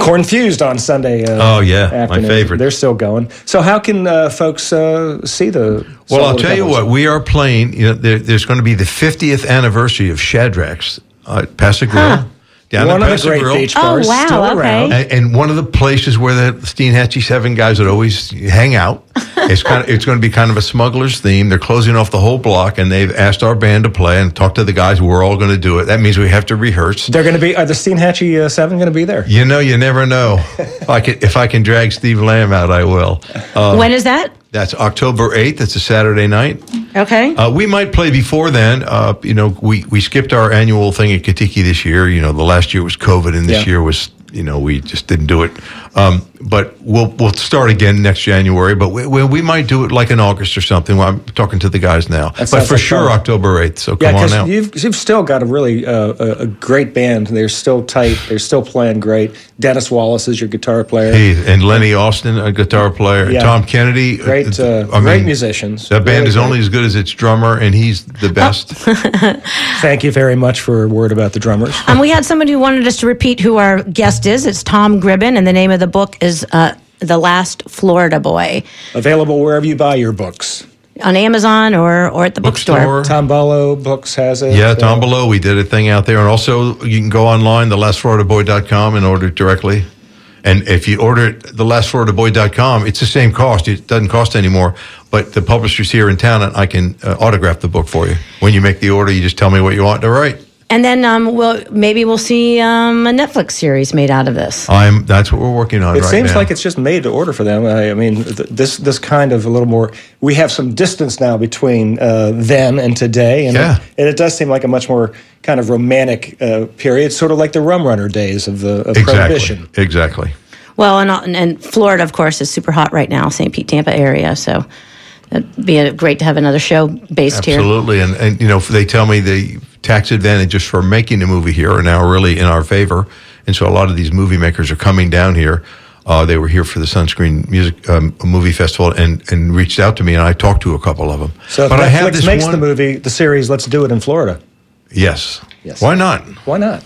Corn fused on Sunday. Uh, Oh, yeah, my favorite. They're still going. So how can uh, folks uh, see the? Well, I'll tell you what. We are playing. You know, there, there's going to be the 50th anniversary of Shadrack's uh, at Pass-a-Grille. Down One at of the great Grill. beach Oh, bars wow, still okay. around. And, and one of the places where the Steinhatchee Seven guys would always hang out. It's kind of, it's going to be kind of a smuggler's theme. They're closing off the whole block, and they've asked our band to play and talk to the guys. We're all going to do it. That means we have to rehearse. They're going to be. Are the Steinhatchee uh, Seven going to be there? You know, you never know. if I can, if I can drag Steve Lamb out, I will. Uh, when is that? that's October eighth. It's a Saturday night. Okay. Uh, we might play before then. Uh, you know, we, we skipped our annual thing at Katiki this year. You know, the last year was COVID, and this Yeah. year was you know we just didn't do it. Um, but we'll we'll start again next January. But we, we, we might do it like in August or something. Well, I'm talking to the guys now. But for like sure, fun. October eighth. So Yeah, come on because out. you've you've still got a really uh, a, a great band. They're still tight. They're still playing great. Dennis Wallace is your guitar player. Hey, and Lenny Austin, a guitar player, Yeah. Tom Kennedy, Great, uh, I great musicians. That band Really is great. only as good as its drummer, and he's the best. Thank you very much for a word about the drummers. Um, we had somebody who wanted us to repeat who our guest is. It's Tom Gribbin, and the name of the book is uh, The Last Florida Boy Available wherever you buy your books. on Amazon or, or at the bookstore. Bookstore. Tombolo Books has it. Yeah, Uh, Tombolo, we did a thing out there. And also, you can go online, thelastfloridaboy.com, and order it directly. And if you order it, thelastfloridaboy.com, it's the same cost. It doesn't cost anymore. But the publisher's here in town, and I can uh, autograph the book for you. When you make the order, you just tell me what you want to write. And then um, we'll, maybe we'll see um, a Netflix series made out of this. I'm. That's what we're working on It right seems now. like it's just made to order for them. I, I mean, th- this this kind of a little more. We have some distance now between uh, then and today, and, Yeah. it, and it does seem like a much more kind of romantic uh, period, sort of like the Rum Runner days of the of exactly. Prohibition. Exactly. Well, and, and, and Florida, of course, is super hot right now, St. Pete, Tampa area. So it'd be a, great to have another show based here. Absolutely, and and you know they tell me the tax advantages for making a movie here are now really in our favor, and so a lot of these movie makers are coming down here. Uh, they were here for the Sunscreen Music um, Movie Festival and and reached out to me, and I talked to a couple of them. So if but Netflix I have this makes one. the movie, the series, let's do it in Florida. Yes. Yes. Why not? Why not?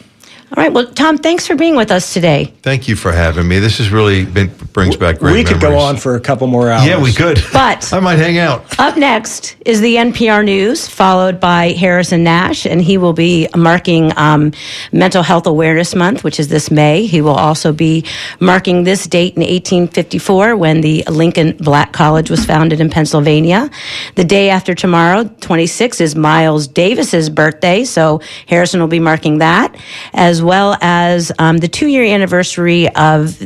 All right. Well, Tom, thanks for being with us today. Thank you for having me. This has really been, brings back great we could go on for a couple more hours. Yeah, we could. But- I might hang out. Up next is the NPR News, followed by Harrison Nash, and he will be marking um, Mental Health Awareness Month, which is this May. He will also be marking this date in 1854 when the Lincoln Black College was founded in Pennsylvania. The day after tomorrow, 26, is Miles Davis's birthday, so Harrison will be marking that, as well as um, the two year anniversary of